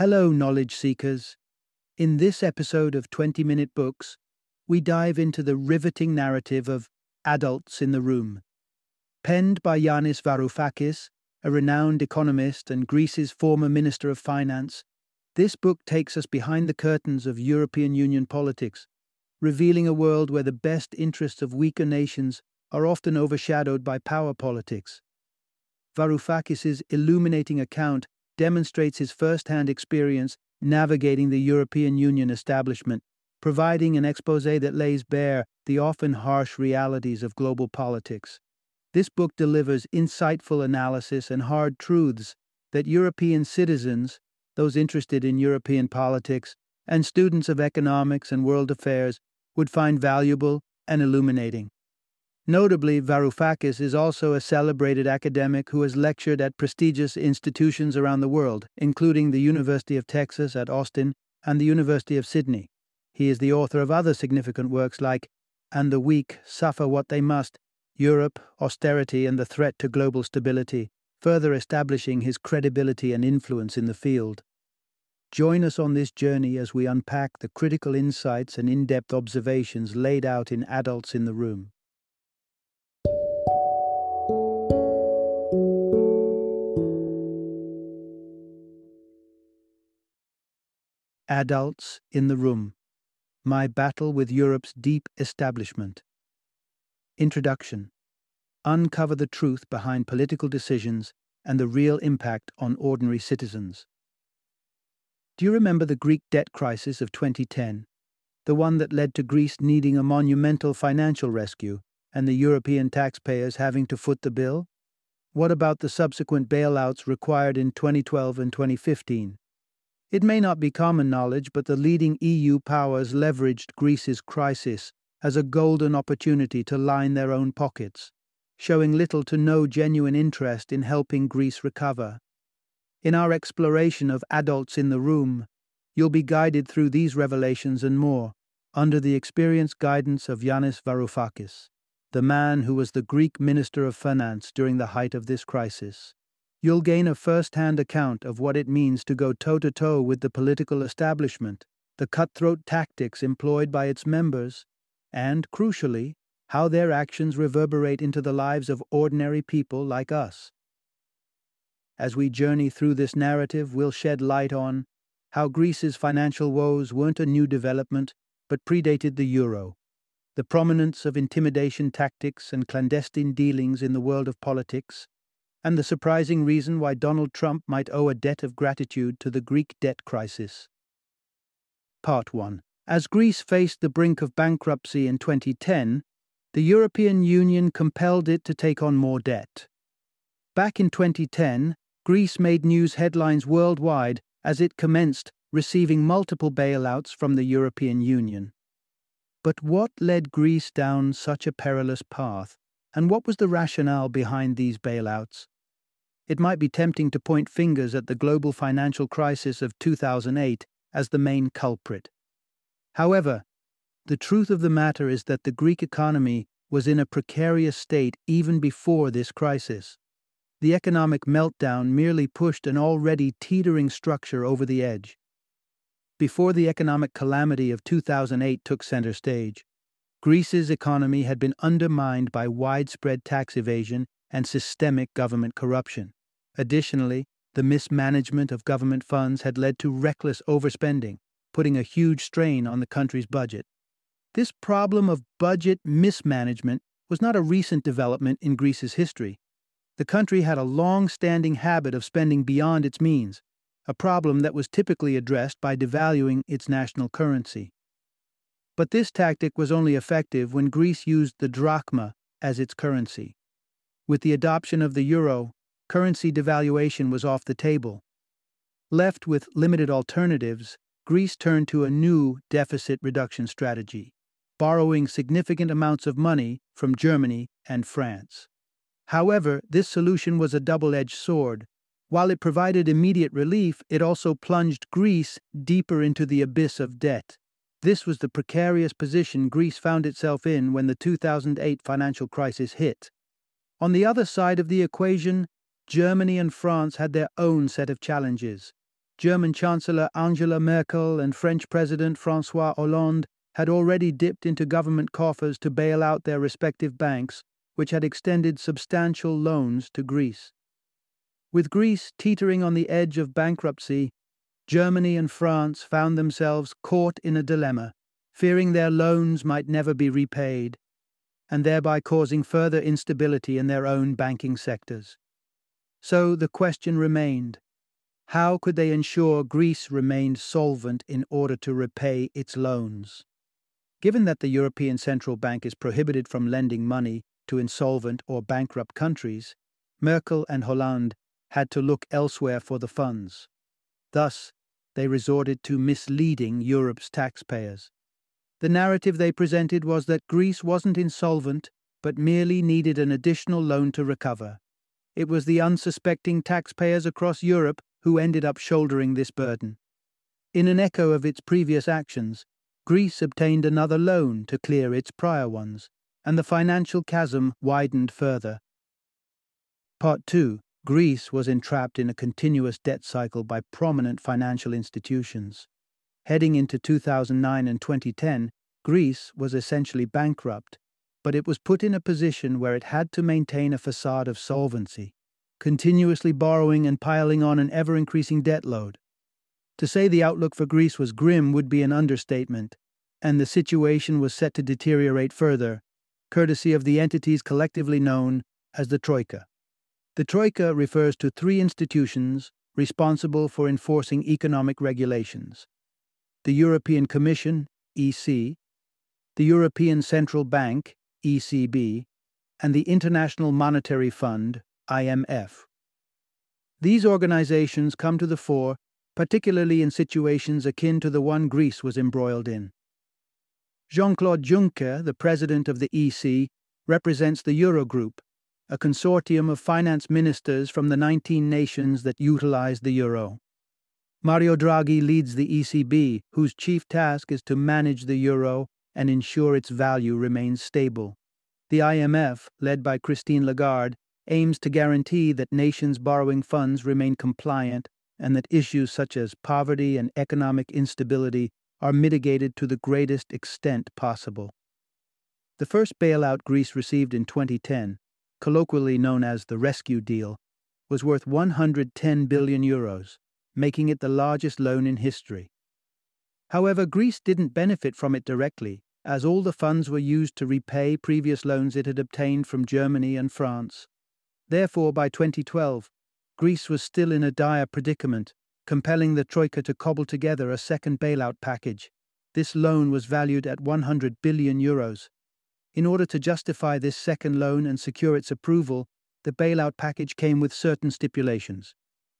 Hello, knowledge seekers. In this episode of 20 Minute Books, we dive into the riveting narrative of Adults in the Room. Penned by Yanis Varoufakis, a renowned economist and Greece's former Minister of Finance, this book takes us behind the curtains of European Union politics, revealing a world where the best interests of weaker nations are often overshadowed by power politics. Varoufakis's illuminating account demonstrates his first-hand experience navigating the European Union establishment, providing an expose that lays bare the often harsh realities of global politics. This book delivers insightful analysis and hard truths that European citizens, those interested in European politics, and students of economics and world affairs would find valuable and illuminating. Notably, Varoufakis is also a celebrated academic who has lectured at prestigious institutions around the world, including the University of Texas at Austin and the University of Sydney. He is the author of other significant works like And the Weak Suffer What They Must, Europe, Austerity and the Threat to Global Stability, further establishing his credibility and influence in the field. Join us on this journey as we unpack the critical insights and in depth observations laid out in Adults in the Room. Adults in the Room My Battle with Europe's Deep Establishment. Introduction Uncover the truth behind political decisions and the real impact on ordinary citizens. Do you remember the Greek debt crisis of 2010? The one that led to Greece needing a monumental financial rescue and the European taxpayers having to foot the bill? What about the subsequent bailouts required in 2012 and 2015? It may not be common knowledge, but the leading EU powers leveraged Greece's crisis as a golden opportunity to line their own pockets, showing little to no genuine interest in helping Greece recover. In our exploration of adults in the room, you'll be guided through these revelations and more, under the experienced guidance of Yanis Varoufakis, the man who was the Greek Minister of Finance during the height of this crisis. You'll gain a first hand account of what it means to go toe to toe with the political establishment, the cutthroat tactics employed by its members, and, crucially, how their actions reverberate into the lives of ordinary people like us. As we journey through this narrative, we'll shed light on how Greece's financial woes weren't a new development, but predated the euro, the prominence of intimidation tactics and clandestine dealings in the world of politics, and the surprising reason why Donald Trump might owe a debt of gratitude to the Greek debt crisis. Part 1 As Greece faced the brink of bankruptcy in 2010, the European Union compelled it to take on more debt. Back in 2010, Greece made news headlines worldwide as it commenced receiving multiple bailouts from the European Union. But what led Greece down such a perilous path, and what was the rationale behind these bailouts? It might be tempting to point fingers at the global financial crisis of 2008 as the main culprit. However, the truth of the matter is that the Greek economy was in a precarious state even before this crisis. The economic meltdown merely pushed an already teetering structure over the edge. Before the economic calamity of 2008 took center stage, Greece's economy had been undermined by widespread tax evasion and systemic government corruption. Additionally, the mismanagement of government funds had led to reckless overspending, putting a huge strain on the country's budget. This problem of budget mismanagement was not a recent development in Greece's history. The country had a long standing habit of spending beyond its means, a problem that was typically addressed by devaluing its national currency. But this tactic was only effective when Greece used the drachma as its currency. With the adoption of the euro, currency devaluation was off the table. Left with limited alternatives, Greece turned to a new deficit reduction strategy, borrowing significant amounts of money from Germany and France. However, this solution was a double edged sword. While it provided immediate relief, it also plunged Greece deeper into the abyss of debt. This was the precarious position Greece found itself in when the 2008 financial crisis hit. On the other side of the equation, Germany and France had their own set of challenges. German Chancellor Angela Merkel and French President Francois Hollande had already dipped into government coffers to bail out their respective banks, which had extended substantial loans to Greece. With Greece teetering on the edge of bankruptcy, Germany and France found themselves caught in a dilemma, fearing their loans might never be repaid, and thereby causing further instability in their own banking sectors. So the question remained how could they ensure Greece remained solvent in order to repay its loans? Given that the European Central Bank is prohibited from lending money to insolvent or bankrupt countries, Merkel and Hollande had to look elsewhere for the funds. Thus, they resorted to misleading Europe's taxpayers. The narrative they presented was that Greece wasn't insolvent, but merely needed an additional loan to recover. It was the unsuspecting taxpayers across Europe who ended up shouldering this burden. In an echo of its previous actions, Greece obtained another loan to clear its prior ones, and the financial chasm widened further. Part 2 Greece was entrapped in a continuous debt cycle by prominent financial institutions. Heading into 2009 and 2010, Greece was essentially bankrupt, but it was put in a position where it had to maintain a facade of solvency, continuously borrowing and piling on an ever increasing debt load. To say the outlook for Greece was grim would be an understatement, and the situation was set to deteriorate further, courtesy of the entities collectively known as the Troika. The Troika refers to three institutions responsible for enforcing economic regulations the European Commission, EC, the European Central Bank, ECB, and the International Monetary Fund, IMF. These organizations come to the fore, particularly in situations akin to the one Greece was embroiled in. Jean Claude Juncker, the president of the EC, represents the Eurogroup, a consortium of finance ministers from the 19 nations that utilize the euro. Mario Draghi leads the ECB, whose chief task is to manage the euro and ensure its value remains stable. The IMF, led by Christine Lagarde, aims to guarantee that nations borrowing funds remain compliant and that issues such as poverty and economic instability are mitigated to the greatest extent possible. The first bailout Greece received in 2010, colloquially known as the rescue deal, was worth 110 billion euros making it the largest loan in history. However, Greece didn't benefit from it directly, as all the funds were used to repay previous loans it had obtained from Germany and France. Therefore, by 2012, Greece was still in a dire predicament, compelling the Troika to cobble together a second bailout package. This loan was valued at 100 billion euros. In order to justify this second loan and secure its approval, the bailout package came with certain stipulations.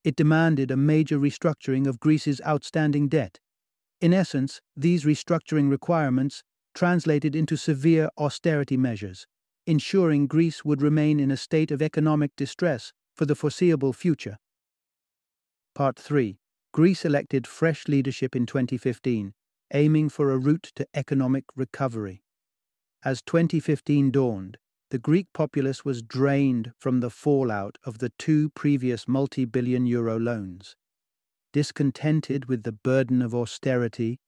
It demanded a major restructuring of Greece's outstanding debt. In essence, these restructuring requirements translated into severe austerity measures, ensuring Greece would remain in a state of economic distress for the foreseeable future. Part 3 Greece elected fresh leadership in 2015, aiming for a route to economic recovery. As 2015 dawned, the Greek populace was drained from the fallout of the two previous multi billion euro loans. Discontented with the burden of austerity,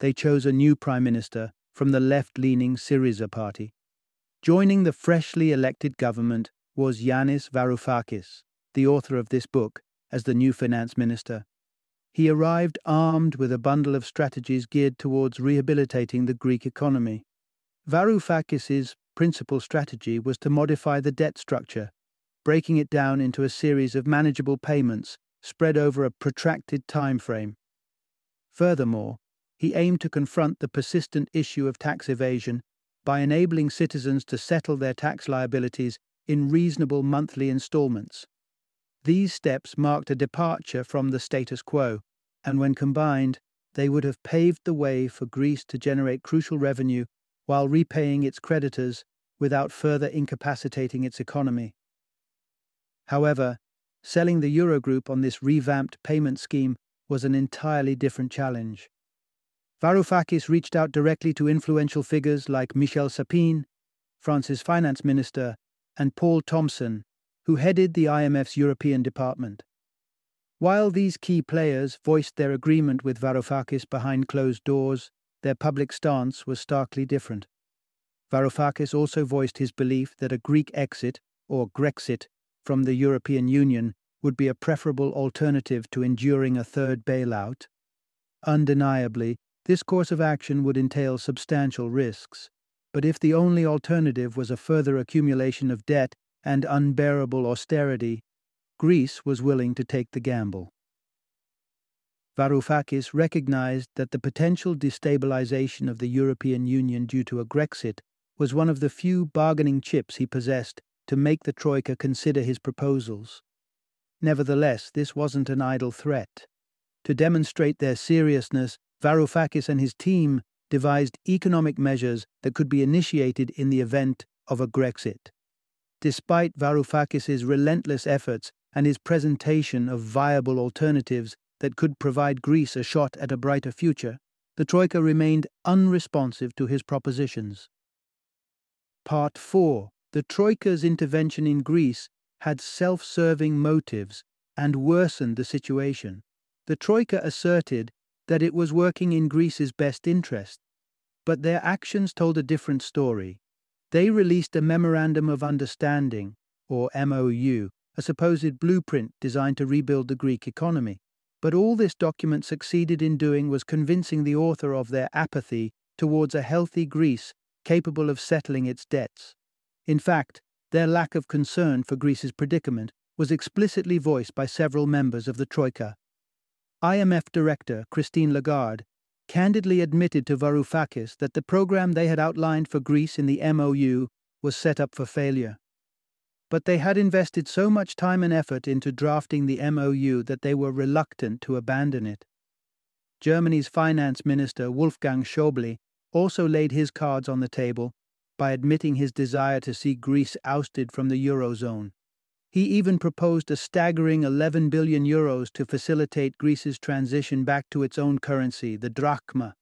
they chose a new prime minister from the left leaning Syriza party. Joining the freshly elected government was Yanis Varoufakis, the author of this book, as the new finance minister. He arrived armed with a bundle of strategies geared towards rehabilitating the Greek economy. Varoufakis's principal strategy was to modify the debt structure, breaking it down into a series of manageable payments spread over a protracted time frame. Furthermore, he aimed to confront the persistent issue of tax evasion by enabling citizens to settle their tax liabilities in reasonable monthly installments. These steps marked a departure from the status quo, and when combined, they would have paved the way for Greece to generate crucial revenue while repaying its creditors without further incapacitating its economy. However, selling the Eurogroup on this revamped payment scheme was an entirely different challenge. Varoufakis reached out directly to influential figures like Michel Sapin, France's finance minister, and Poul Thomsen, who headed the IMF's European department. While these key players voiced their agreement with Varoufakis behind closed doors, their public stance was starkly different. Varoufakis also voiced his belief that a Greek exit, or Grexit, from the European Union would be a preferable alternative to enduring a third bailout. Undeniably, this course of action would entail substantial risks, but if the only alternative was a further accumulation of debt and unbearable austerity, Greece was willing to take the gamble. Varoufakis recognized that the potential destabilization of the European Union due to a Grexit was one of the few bargaining chips he possessed to make the Troika consider his proposals. Nevertheless, this wasn't an idle threat. To demonstrate their seriousness, Varoufakis and his team devised economic measures that could be initiated in the event of a Grexit. Despite Varoufakis's relentless efforts and his presentation of viable alternatives that could provide Greece a shot at a brighter future, the Troika remained unresponsive to his propositions. Part 4 The Troika's intervention in Greece had self serving motives and worsened the situation. The Troika asserted that it was working in Greece's best interest. But their actions told a different story. They released a Memorandum of Understanding, or MOU, a supposed blueprint designed to rebuild the Greek economy. But all this document succeeded in doing was convincing the author of their apathy towards a healthy Greece capable of settling its debts. In fact, their lack of concern for Greece's predicament was explicitly voiced by several members of the Troika IMF Director Christine Lagarde candidly admitted to Varoufakis that the program they had outlined for Greece in the MOU was set up for failure. But they had invested so much time and effort into drafting the MOU that they were reluctant to abandon it. Germany's finance minister Wolfgang Schäuble also laid his cards on the table by admitting his desire to see Greece ousted from the Eurozone. He even proposed a staggering 11 billion euros to facilitate Greece's transition back to its own currency, the drachma.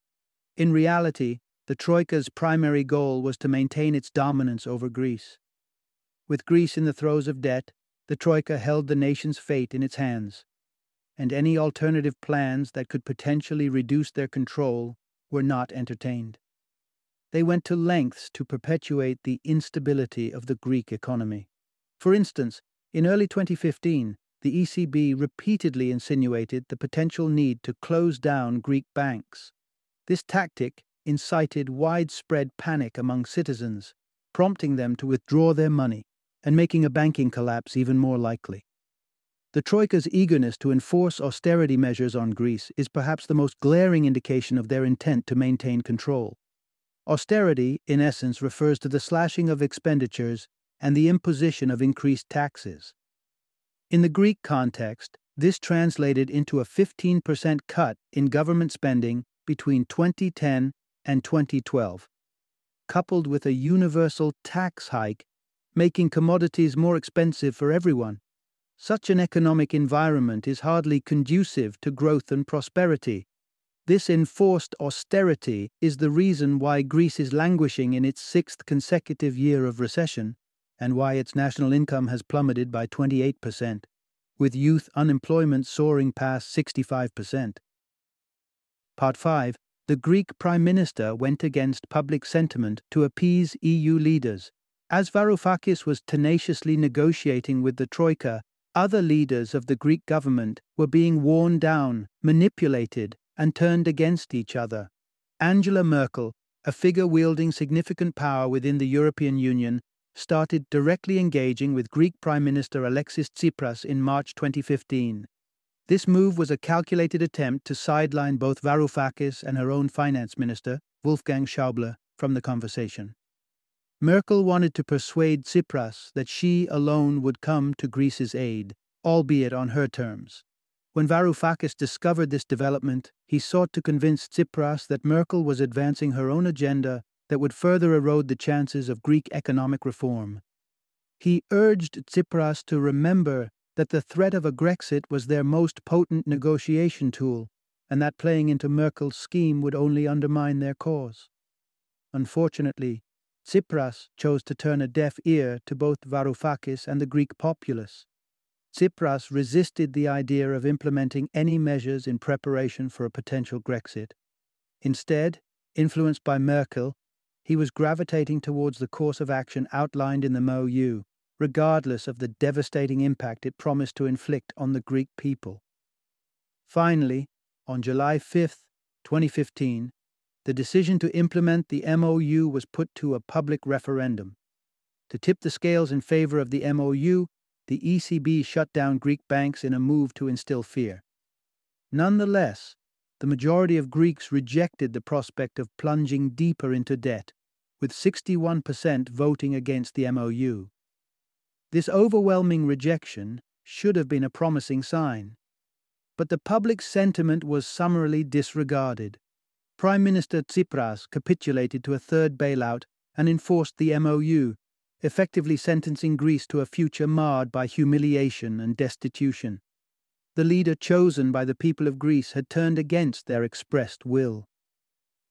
In reality, the Troika's primary goal was to maintain its dominance over Greece. With Greece in the throes of debt, the Troika held the nation's fate in its hands, and any alternative plans that could potentially reduce their control were not entertained. They went to lengths to perpetuate the instability of the Greek economy. For instance, in early 2015, the ECB repeatedly insinuated the potential need to close down Greek banks. This tactic incited widespread panic among citizens, prompting them to withdraw their money and making a banking collapse even more likely. The Troika's eagerness to enforce austerity measures on Greece is perhaps the most glaring indication of their intent to maintain control. Austerity, in essence, refers to the slashing of expenditures and the imposition of increased taxes. In the Greek context, this translated into a 15% cut in government spending between 2010 and 2012, coupled with a universal tax hike making commodities more expensive for everyone. Such an economic environment is hardly conducive to growth and prosperity. This enforced austerity is the reason why Greece is languishing in its sixth consecutive year of recession and why its national income has plummeted by 28%, with youth unemployment soaring past 65%. Part 5 The Greek Prime Minister went against public sentiment to appease EU leaders. As Varoufakis was tenaciously negotiating with the Troika, other leaders of the Greek government were being worn down, manipulated, and turned against each other. Angela Merkel, a figure wielding significant power within the European Union, started directly engaging with Greek Prime Minister Alexis Tsipras in March 2015. This move was a calculated attempt to sideline both Varoufakis and her own finance minister, Wolfgang Schäuble, from the conversation. Merkel wanted to persuade Tsipras that she alone would come to Greece's aid, albeit on her terms. When Varoufakis discovered this development, he sought to convince Tsipras that Merkel was advancing her own agenda that would further erode the chances of Greek economic reform. He urged Tsipras to remember that the threat of a Grexit was their most potent negotiation tool, and that playing into Merkel's scheme would only undermine their cause. Unfortunately, Tsipras chose to turn a deaf ear to both Varoufakis and the Greek populace. Tsipras resisted the idea of implementing any measures in preparation for a potential Grexit. Instead, influenced by Merkel, he was gravitating towards the course of action outlined in the MOU, regardless of the devastating impact it promised to inflict on the Greek people. Finally, on July 5, 2015, the decision to implement the MOU was put to a public referendum. To tip the scales in favor of the MOU, the ECB shut down Greek banks in a move to instill fear. Nonetheless, the majority of Greeks rejected the prospect of plunging deeper into debt, with 61% voting against the MOU. This overwhelming rejection should have been a promising sign. But the public sentiment was summarily disregarded. Prime Minister Tsipras capitulated to a third bailout and enforced the MOU, effectively sentencing Greece to a future marred by humiliation and destitution. The leader chosen by the people of Greece had turned against their expressed will.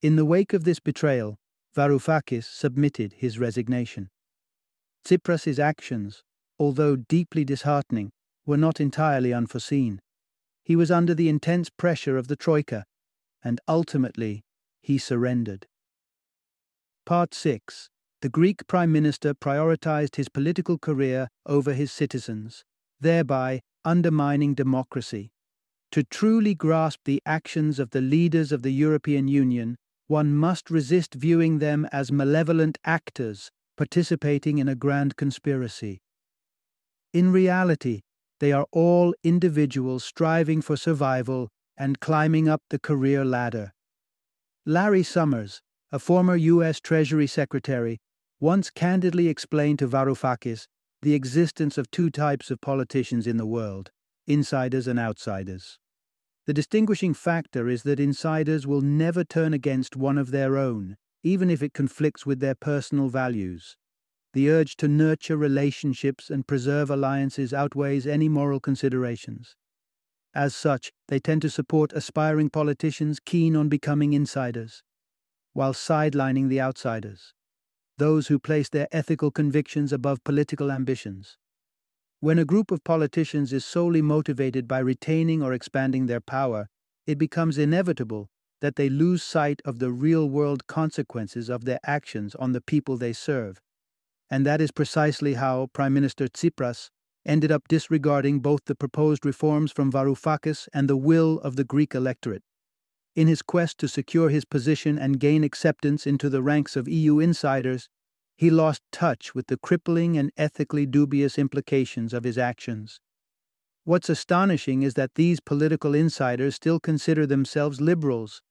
In the wake of this betrayal, Varoufakis submitted his resignation. Tsipras's actions, although deeply disheartening, were not entirely unforeseen. He was under the intense pressure of the Troika, and ultimately he surrendered. Part 6 the Greek Prime Minister prioritized his political career over his citizens, thereby undermining democracy. To truly grasp the actions of the leaders of the European Union, one must resist viewing them as malevolent actors participating in a grand conspiracy. In reality, they are all individuals striving for survival and climbing up the career ladder. Larry Summers, a former U.S. Treasury Secretary, once candidly explained to Varoufakis the existence of two types of politicians in the world insiders and outsiders. The distinguishing factor is that insiders will never turn against one of their own, even if it conflicts with their personal values. The urge to nurture relationships and preserve alliances outweighs any moral considerations. As such, they tend to support aspiring politicians keen on becoming insiders, while sidelining the outsiders those who place their ethical convictions above political ambitions. When a group of politicians is solely motivated by retaining or expanding their power, it becomes inevitable that they lose sight of the real world consequences of their actions on the people they serve. And that is precisely how Prime Minister Tsipras ended up disregarding both the proposed reforms from Varoufakis and the will of the Greek electorate. In his quest to secure his position and gain acceptance into the ranks of EU insiders, he lost touch with the crippling and ethically dubious implications of his actions. What's astonishing is that these political insiders still consider themselves liberals,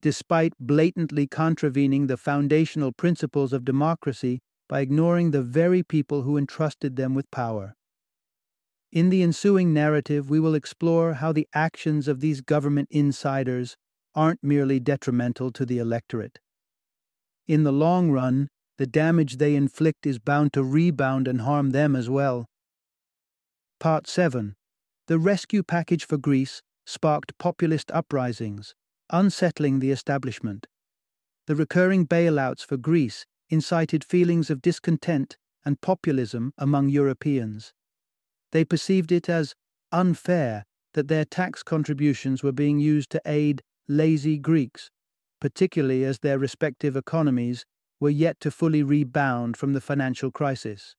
despite blatantly contravening the foundational principles of democracy by ignoring the very people who entrusted them with power. In the ensuing narrative, we will explore how the actions of these government insiders aren't merely detrimental to the electorate. In the long run, the damage they inflict is bound to rebound and harm them as well. Part 7 The rescue package for Greece sparked populist uprisings, unsettling the establishment. The recurring bailouts for Greece incited feelings of discontent and populism among Europeans. They perceived it as unfair that their tax contributions were being used to aid lazy Greeks, particularly as their respective economies were yet to fully rebound from the financial crisis.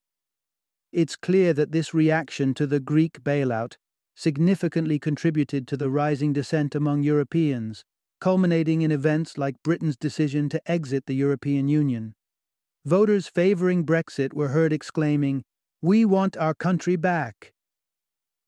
It's clear that this reaction to the Greek bailout significantly contributed to the rising dissent among Europeans, culminating in events like Britain's decision to exit the European Union. Voters favoring Brexit were heard exclaiming, We want our country back.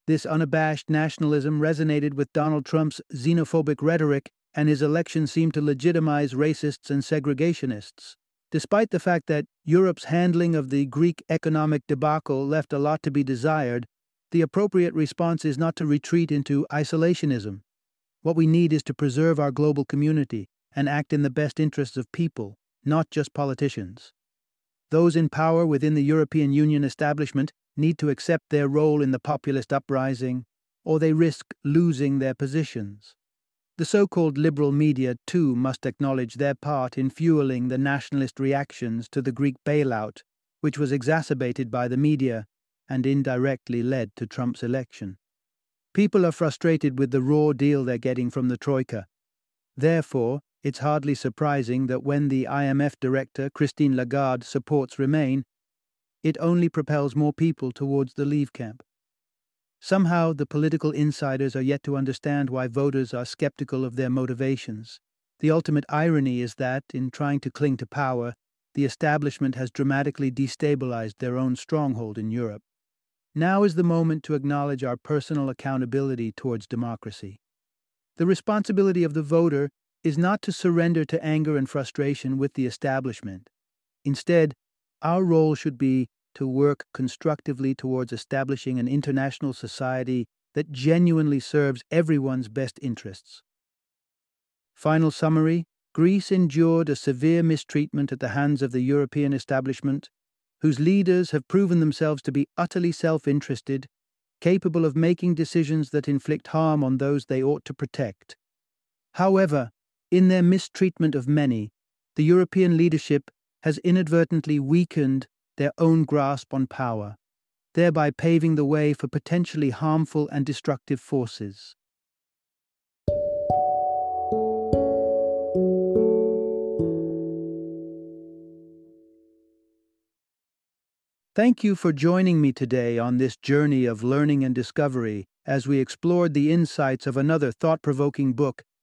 This unabashed nationalism resonated with Donald Trump's xenophobic rhetoric, and his election seemed to legitimize racists and segregationists. Despite the fact that Europe's handling of the Greek economic debacle left a lot to be desired, the appropriate response is not to retreat into isolationism. What we need is to preserve our global community and act in the best interests of people, not just politicians. Those in power within the European Union establishment need to accept their role in the populist uprising, or they risk losing their positions. The so called liberal media, too, must acknowledge their part in fueling the nationalist reactions to the Greek bailout, which was exacerbated by the media and indirectly led to Trump's election. People are frustrated with the raw deal they're getting from the Troika. Therefore, it's hardly surprising that when the IMF director, Christine Lagarde, supports Remain, it only propels more people towards the Leave camp. Somehow, the political insiders are yet to understand why voters are skeptical of their motivations. The ultimate irony is that, in trying to cling to power, the establishment has dramatically destabilized their own stronghold in Europe. Now is the moment to acknowledge our personal accountability towards democracy. The responsibility of the voter is not to surrender to anger and frustration with the establishment. Instead, our role should be to work constructively towards establishing an international society that genuinely serves everyone's best interests. Final summary Greece endured a severe mistreatment at the hands of the European establishment, whose leaders have proven themselves to be utterly self interested, capable of making decisions that inflict harm on those they ought to protect. However, in their mistreatment of many, the European leadership has inadvertently weakened their own grasp on power, thereby paving the way for potentially harmful and destructive forces. Thank you for joining me today on this journey of learning and discovery as we explored the insights of another thought provoking book